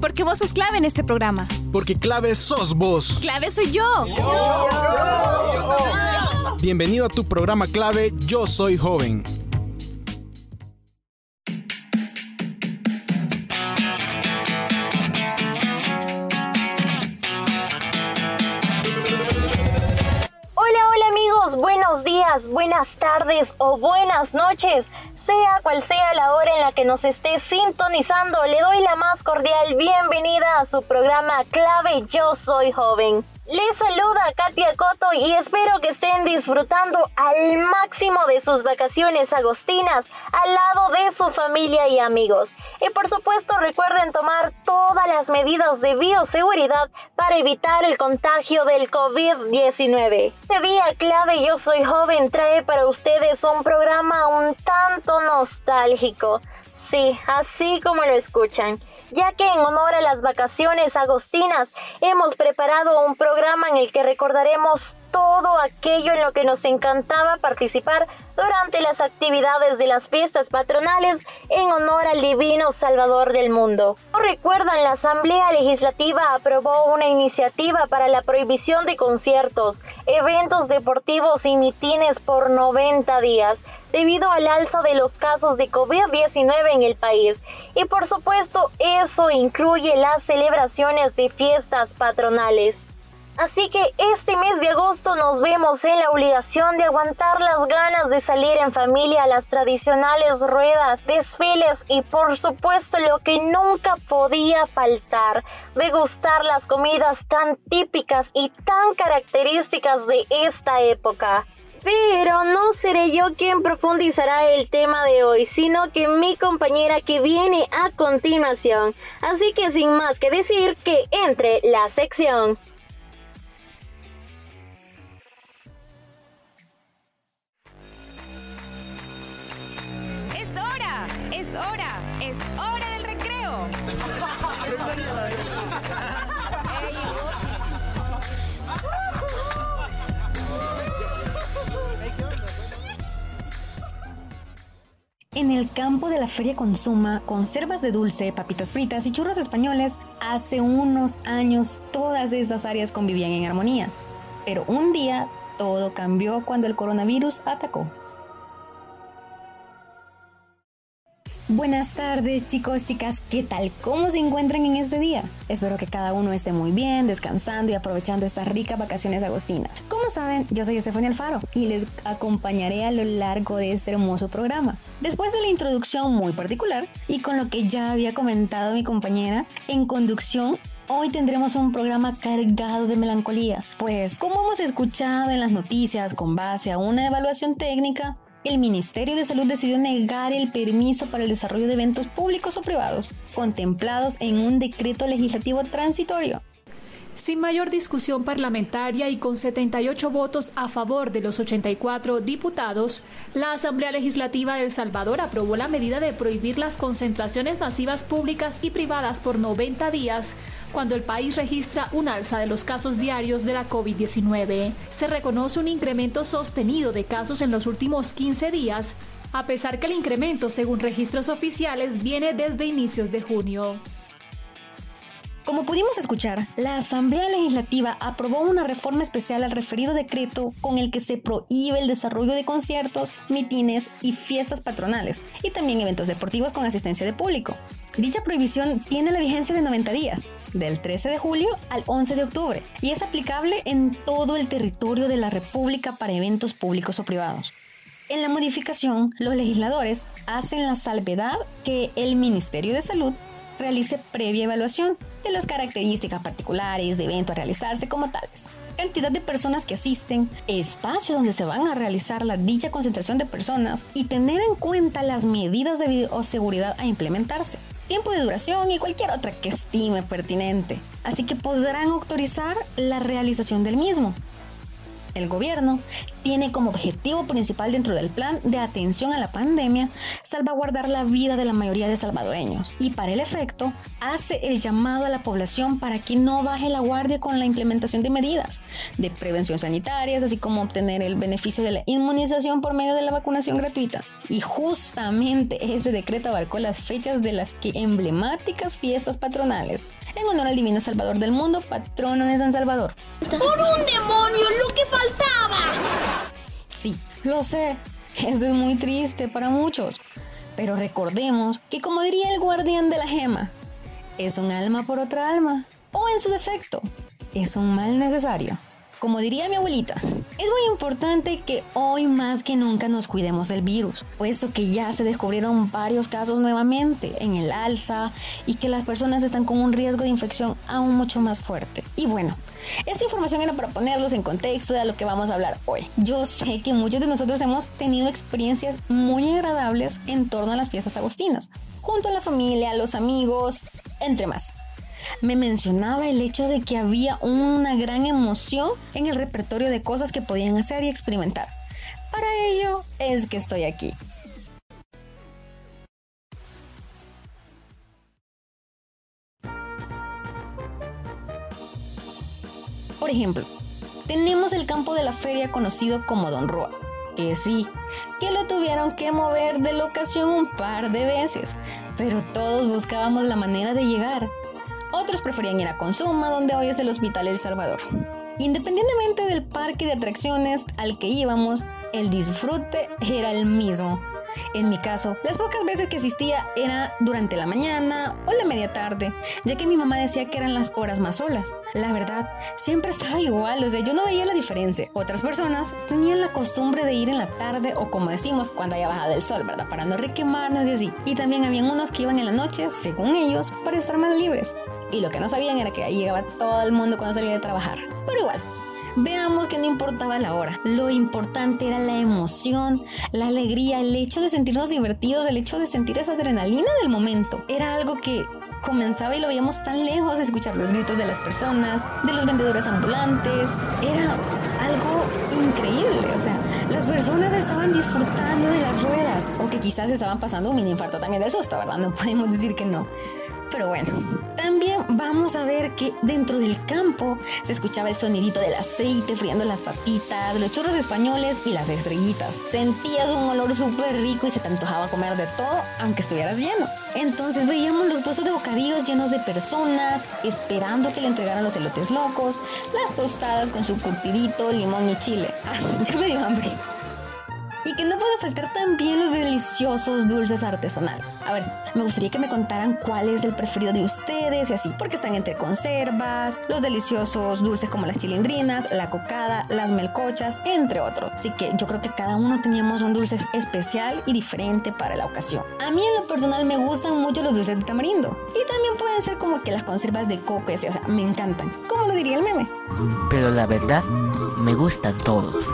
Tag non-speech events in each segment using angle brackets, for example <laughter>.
Porque vos sos clave en este programa. Porque clave sos vos. Clave soy yo. Bienvenido a tu programa clave Yo Soy Joven. Buenas tardes o buenas noches. Sea cual sea la hora en la que nos esté sintonizando, le doy la más cordial bienvenida a su programa Clave Yo Soy Joven. Les saluda Katia Coto y espero que estén disfrutando al máximo de sus vacaciones agostinas al lado de su familia y amigos. Y por supuesto recuerden tomar todas las medidas de bioseguridad para evitar el contagio del COVID-19. Este día clave Yo Soy Joven trae para ustedes un programa un tanto nostálgico. Sí, así como lo escuchan ya que en honor a las vacaciones agostinas hemos preparado un programa en el que recordaremos todo aquello en lo que nos encantaba participar durante las actividades de las fiestas patronales en honor al divino Salvador del mundo. recuerdan, la Asamblea Legislativa aprobó una iniciativa para la prohibición de conciertos, eventos deportivos y mitines por 90 días, debido al alza de los casos de COVID-19 en el país. Y por supuesto, eso incluye las celebraciones de fiestas patronales. Así que este mes de agosto nos vemos en la obligación de aguantar las ganas de salir en familia a las tradicionales ruedas, desfiles y por supuesto lo que nunca podía faltar, degustar las comidas tan típicas y tan características de esta época. Pero no seré yo quien profundizará el tema de hoy, sino que mi compañera que viene a continuación. Así que sin más que decir, que entre la sección. Es hora, es hora del recreo. En el campo de la Feria Consuma, conservas de dulce, papitas fritas y churros españoles, hace unos años todas estas áreas convivían en armonía. Pero un día todo cambió cuando el coronavirus atacó. Buenas tardes chicos, chicas, ¿qué tal? ¿Cómo se encuentran en este día? Espero que cada uno esté muy bien, descansando y aprovechando estas ricas vacaciones agostinas. Como saben, yo soy Estefania Alfaro y les acompañaré a lo largo de este hermoso programa. Después de la introducción muy particular y con lo que ya había comentado mi compañera, en conducción Hoy tendremos un programa cargado de melancolía, pues como hemos escuchado en las noticias con base a una evaluación técnica, el Ministerio de Salud decidió negar el permiso para el desarrollo de eventos públicos o privados contemplados en un decreto legislativo transitorio. Sin mayor discusión parlamentaria y con 78 votos a favor de los 84 diputados, la Asamblea Legislativa de El Salvador aprobó la medida de prohibir las concentraciones masivas públicas y privadas por 90 días cuando el país registra un alza de los casos diarios de la COVID-19. Se reconoce un incremento sostenido de casos en los últimos 15 días, a pesar que el incremento, según registros oficiales, viene desde inicios de junio. Como pudimos escuchar, la Asamblea Legislativa aprobó una reforma especial al referido decreto con el que se prohíbe el desarrollo de conciertos, mitines y fiestas patronales, y también eventos deportivos con asistencia de público. Dicha prohibición tiene la vigencia de 90 días, del 13 de julio al 11 de octubre, y es aplicable en todo el territorio de la República para eventos públicos o privados. En la modificación, los legisladores hacen la salvedad que el Ministerio de Salud realice previa evaluación de las características particulares de evento a realizarse como tales. Cantidad de personas que asisten, espacio donde se van a realizar la dicha concentración de personas y tener en cuenta las medidas de bioseguridad a implementarse, tiempo de duración y cualquier otra que estime pertinente. Así que podrán autorizar la realización del mismo. El gobierno tiene como objetivo principal dentro del plan de atención a la pandemia salvaguardar la vida de la mayoría de salvadoreños y para el efecto hace el llamado a la población para que no baje la guardia con la implementación de medidas de prevención sanitarias, así como obtener el beneficio de la inmunización por medio de la vacunación gratuita. Y justamente ese decreto abarcó las fechas de las que emblemáticas fiestas patronales, en honor al Divino Salvador del Mundo, patrono de San Salvador. ¡Por un demonio, lo que faltaba! Sí, lo sé, esto es muy triste para muchos, pero recordemos que como diría el guardián de la gema, es un alma por otra alma, o en su defecto, es un mal necesario. Como diría mi abuelita, es muy importante que hoy más que nunca nos cuidemos del virus, puesto que ya se descubrieron varios casos nuevamente en el alza y que las personas están con un riesgo de infección aún mucho más fuerte. Y bueno, esta información era para ponerlos en contexto de lo que vamos a hablar hoy. Yo sé que muchos de nosotros hemos tenido experiencias muy agradables en torno a las fiestas agostinas, junto a la familia, los amigos, entre más me mencionaba el hecho de que había una gran emoción en el repertorio de cosas que podían hacer y experimentar. Para ello es que estoy aquí. Por ejemplo, tenemos el campo de la feria conocido como Don Rua, que sí, que lo tuvieron que mover de locación un par de veces, pero todos buscábamos la manera de llegar. Otros preferían ir a Consuma, donde hoy es el Hospital El Salvador. Independientemente del parque de atracciones al que íbamos, el disfrute era el mismo. En mi caso, las pocas veces que asistía era durante la mañana o la media tarde, ya que mi mamá decía que eran las horas más solas. La verdad, siempre <laughs> estaba igual, o sea, yo no veía la diferencia. Otras personas tenían la costumbre de ir en la tarde o como decimos, cuando haya bajado el sol, ¿verdad? Para no requemarnos y así. Y también habían unos que iban en la noche, según ellos, para estar más libres. Y lo que no sabían era que ahí llegaba todo el mundo cuando salía de trabajar. Pero igual, Veamos que no importaba la hora, lo importante era la emoción, la alegría, el hecho de sentirnos divertidos, el hecho de sentir esa adrenalina del momento. Era algo que comenzaba y lo veíamos tan lejos, escuchar los gritos de las personas, de los vendedores ambulantes. Era algo increíble, o sea, las personas estaban disfrutando de las ruedas o que quizás estaban pasando un mini infarto también del susto, ¿verdad? No podemos decir que no. Pero bueno, también vamos a ver que dentro del campo se escuchaba el sonidito del aceite friando las papitas, los churros españoles y las estrellitas. Sentías un olor súper rico y se te antojaba comer de todo, aunque estuvieras lleno. Entonces veíamos los puestos de bocadillos llenos de personas, esperando que le entregaran los elotes locos, las tostadas con su curtidito, limón y chile. <laughs> Ah, ya me dio hambre. Y que no puede faltar también los deliciosos dulces artesanales. A ver, me gustaría que me contaran cuál es el preferido de ustedes y así, porque están entre conservas, los deliciosos dulces como las chilindrinas, la cocada, las melcochas, entre otros. Así que yo creo que cada uno teníamos un dulce especial y diferente para la ocasión. A mí en lo personal me gustan mucho los dulces de tamarindo y también pueden ser como que las conservas de coco, o sea, me encantan. ¿Cómo lo diría el meme? Pero la verdad, me gustan todos.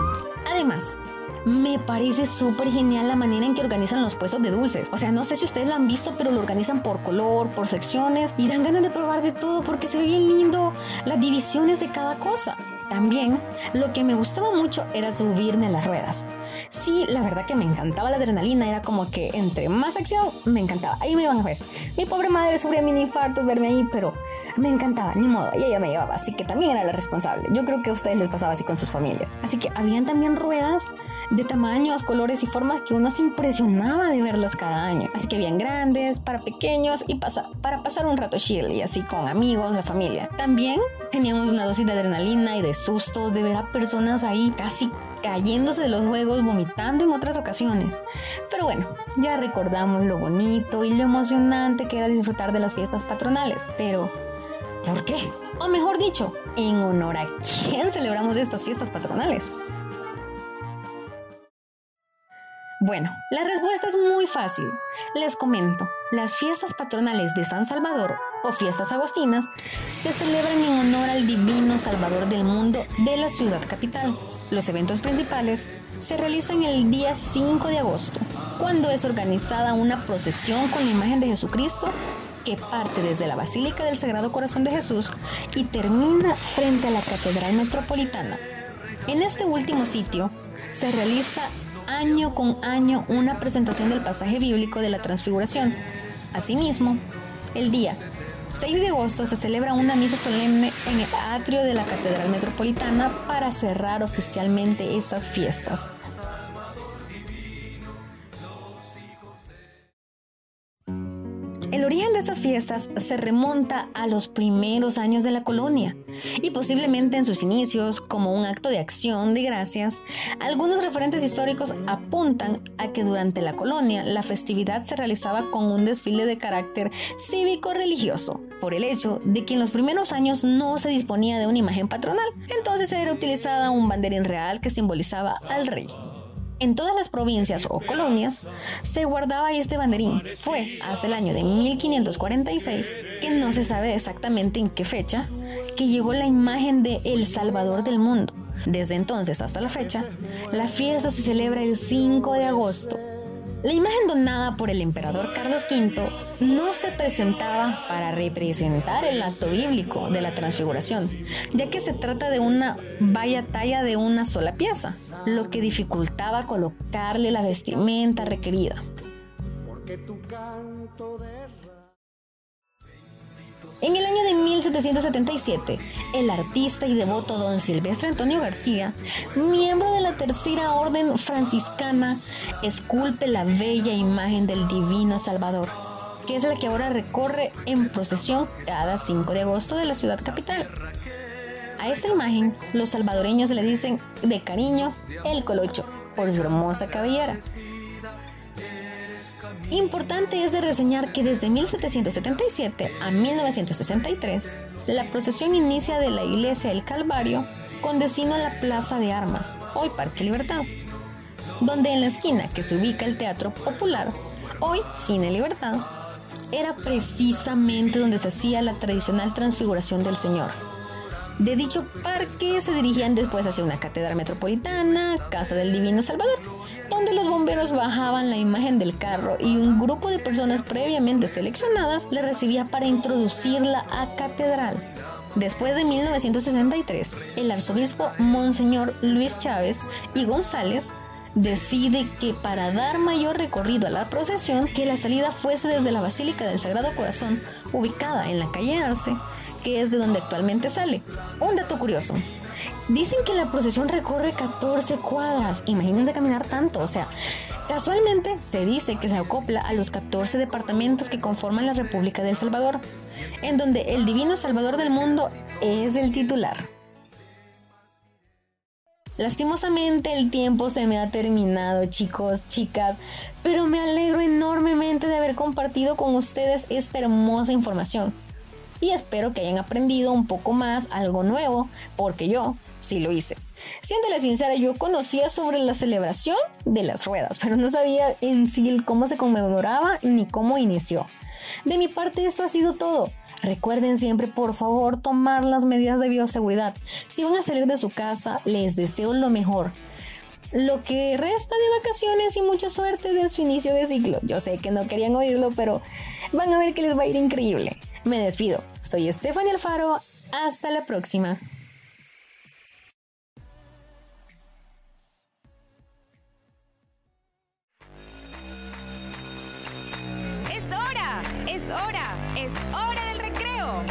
Además, me parece súper genial la manera en que organizan los puestos de dulces. O sea, no sé si ustedes lo han visto, pero lo organizan por color, por secciones y dan ganas de probar de todo porque se ve bien lindo las divisiones de cada cosa. También lo que me gustaba mucho era subirme las ruedas. Sí, la verdad que me encantaba la adrenalina, era como que entre más acción me encantaba. Ahí me iban a ver. Mi pobre madre sufría mini infartos verme ahí, pero me encantaba, ni modo, y ella me llevaba, así que también era la responsable. Yo creo que a ustedes les pasaba así con sus familias. Así que habían también ruedas de tamaños, colores y formas que uno se impresionaba de verlas cada año. Así que habían grandes, para pequeños y para pasar un rato chill y así con amigos, la familia. También teníamos una dosis de adrenalina y de sustos de ver a personas ahí casi cayéndose de los juegos, vomitando en otras ocasiones. Pero bueno, ya recordamos lo bonito y lo emocionante que era disfrutar de las fiestas patronales. Pero ¿Por qué? O mejor dicho, ¿en honor a quién celebramos estas fiestas patronales? Bueno, la respuesta es muy fácil. Les comento, las fiestas patronales de San Salvador o fiestas agostinas se celebran en honor al divino Salvador del mundo de la ciudad capital. Los eventos principales se realizan el día 5 de agosto, cuando es organizada una procesión con la imagen de Jesucristo que parte desde la Basílica del Sagrado Corazón de Jesús y termina frente a la Catedral Metropolitana. En este último sitio se realiza año con año una presentación del pasaje bíblico de la transfiguración. Asimismo, el día 6 de agosto se celebra una misa solemne en el atrio de la Catedral Metropolitana para cerrar oficialmente estas fiestas. Estas fiestas se remonta a los primeros años de la colonia y posiblemente en sus inicios como un acto de acción de gracias, algunos referentes históricos apuntan a que durante la colonia la festividad se realizaba con un desfile de carácter cívico-religioso, por el hecho de que en los primeros años no se disponía de una imagen patronal, entonces era utilizada un banderín real que simbolizaba al rey. En todas las provincias o colonias se guardaba este banderín. Fue hasta el año de 1546, que no se sabe exactamente en qué fecha, que llegó la imagen de El Salvador del Mundo. Desde entonces hasta la fecha, la fiesta se celebra el 5 de agosto la imagen donada por el emperador Carlos V no se presentaba para representar el acto bíblico de la transfiguración, ya que se trata de una valla talla de una sola pieza, lo que dificultaba colocarle la vestimenta requerida. En el año de 1777, el artista y devoto don Silvestre Antonio García, miembro de la Tercera Orden Franciscana, esculpe la bella imagen del Divino Salvador, que es la que ahora recorre en procesión cada 5 de agosto de la ciudad capital. A esta imagen, los salvadoreños le dicen de cariño el colocho, por su hermosa cabellera. Importante es de reseñar que desde 1777 a 1963, la procesión inicia de la iglesia del Calvario con destino a la Plaza de Armas, hoy Parque Libertad, donde en la esquina que se ubica el Teatro Popular, hoy Cine Libertad, era precisamente donde se hacía la tradicional transfiguración del Señor. De dicho parque se dirigían después hacia una catedral metropolitana, Casa del Divino Salvador, donde los bomberos bajaban la imagen del carro y un grupo de personas previamente seleccionadas le recibía para introducirla a catedral. Después de 1963, el arzobispo Monseñor Luis Chávez y González decide que para dar mayor recorrido a la procesión, que la salida fuese desde la Basílica del Sagrado Corazón, ubicada en la calle Arce, que es de donde actualmente sale. Un dato curioso, Dicen que la procesión recorre 14 cuadras. Imagínense caminar tanto. O sea, casualmente se dice que se acopla a los 14 departamentos que conforman la República del Salvador, en donde el Divino Salvador del Mundo es el titular. Lastimosamente el tiempo se me ha terminado, chicos, chicas, pero me alegro enormemente de haber compartido con ustedes esta hermosa información y espero que hayan aprendido un poco más, algo nuevo, porque yo sí lo hice. Siéndole sincera, yo conocía sobre la celebración de las ruedas, pero no sabía en sí cómo se conmemoraba ni cómo inició. De mi parte esto ha sido todo. Recuerden siempre, por favor, tomar las medidas de bioseguridad. Si van a salir de su casa, les deseo lo mejor. Lo que resta de vacaciones y mucha suerte de su inicio de ciclo. Yo sé que no querían oírlo, pero van a ver que les va a ir increíble. Me despido. Soy Stephanie Alfaro. Hasta la próxima. Es hora, es hora, es hora del recreo.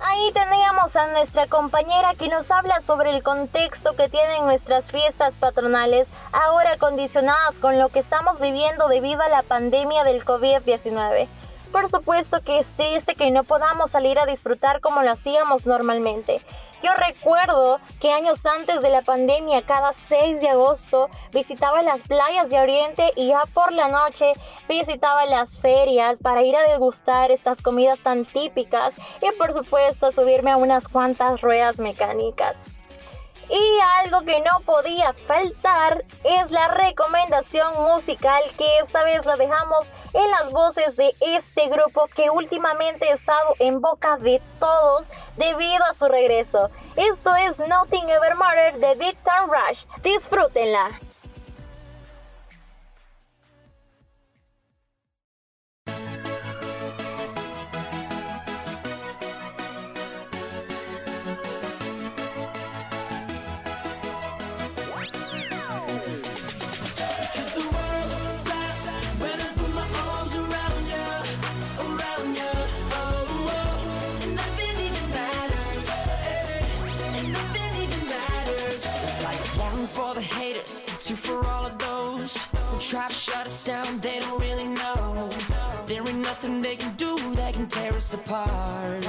Ahí a nuestra compañera que nos habla sobre el contexto que tienen nuestras fiestas patronales, ahora condicionadas con lo que estamos viviendo debido a la pandemia del COVID-19. Por supuesto que es triste que no podamos salir a disfrutar como lo hacíamos normalmente. Yo recuerdo que años antes de la pandemia, cada 6 de agosto, visitaba las playas de Oriente y ya por la noche visitaba las ferias para ir a degustar estas comidas tan típicas y por supuesto subirme a unas cuantas ruedas mecánicas. Y algo que no podía faltar es la recomendación musical que esta vez la dejamos en las voces de este grupo que últimamente ha estado en boca de todos debido a su regreso. Esto es Nothing Ever Mattered de Victor Rush. Disfrútenla. Try to shut us down. They don't really know. There ain't nothing they can do that can tear us apart.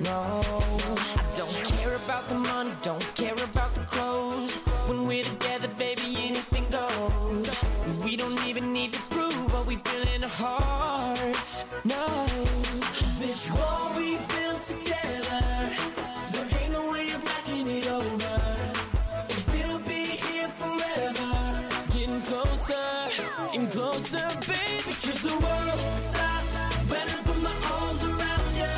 No, I don't care about the money, don't care about the clothes. When we're together, baby, anything goes. We don't even need to prove what we feel in our hearts. No, this wall we built together. There ain't no way of knocking it over. We'll be here forever. Getting closer and closer, baby. Cause the world stops when I put my arms around you,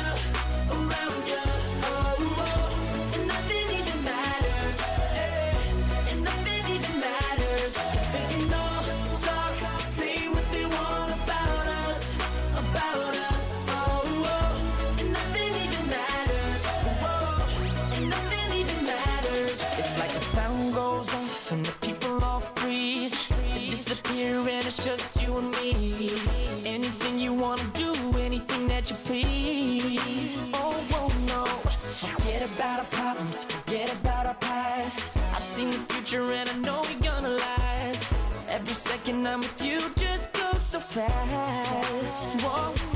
around you. Oh, oh. And nothing even matters. eh, And nothing even matters. They can all talk, say what they want about us, about us. Oh, oh. And nothing even matters. Oh, and nothing even matters. It's like the sound goes off and the people all freeze. Disappear and it's just you and me. Anything you wanna do, anything that you please. Oh, oh no. Forget about our problems, forget about our past. I've seen the future and I know we're gonna last. Every second I'm with you just goes so fast. Whoa,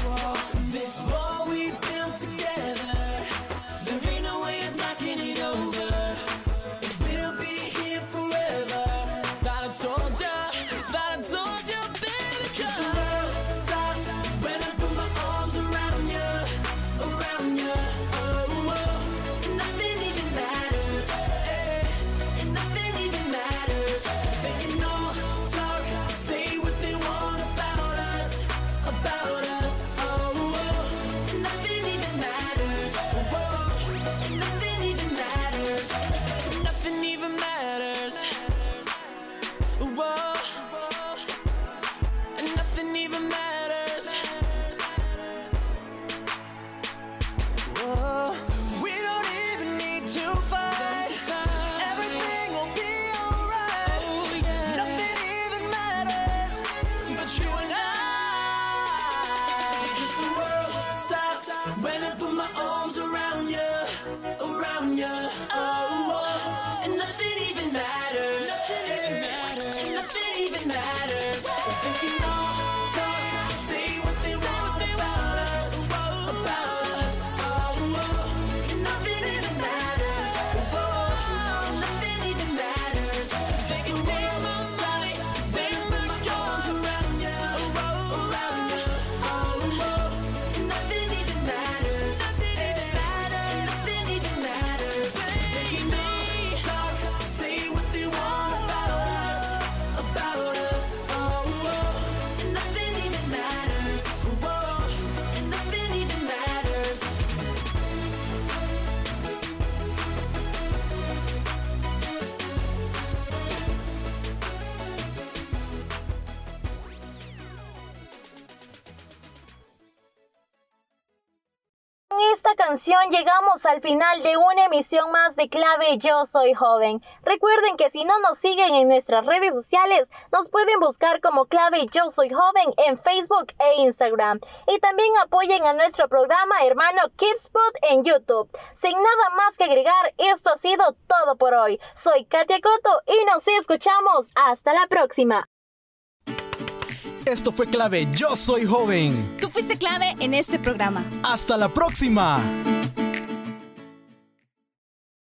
Con esta canción llegamos al final de una emisión más de Clave Yo Soy Joven. Recuerden que si no nos siguen en nuestras redes sociales, nos pueden buscar como Clave Yo Soy Joven en Facebook e Instagram. Y también apoyen a nuestro programa hermano Kidspot en YouTube. Sin nada más que agregar, esto ha sido todo por hoy. Soy Katia Coto y nos escuchamos. Hasta la próxima. Esto fue clave Yo Soy Joven. Tú fuiste clave en este programa. Hasta la próxima.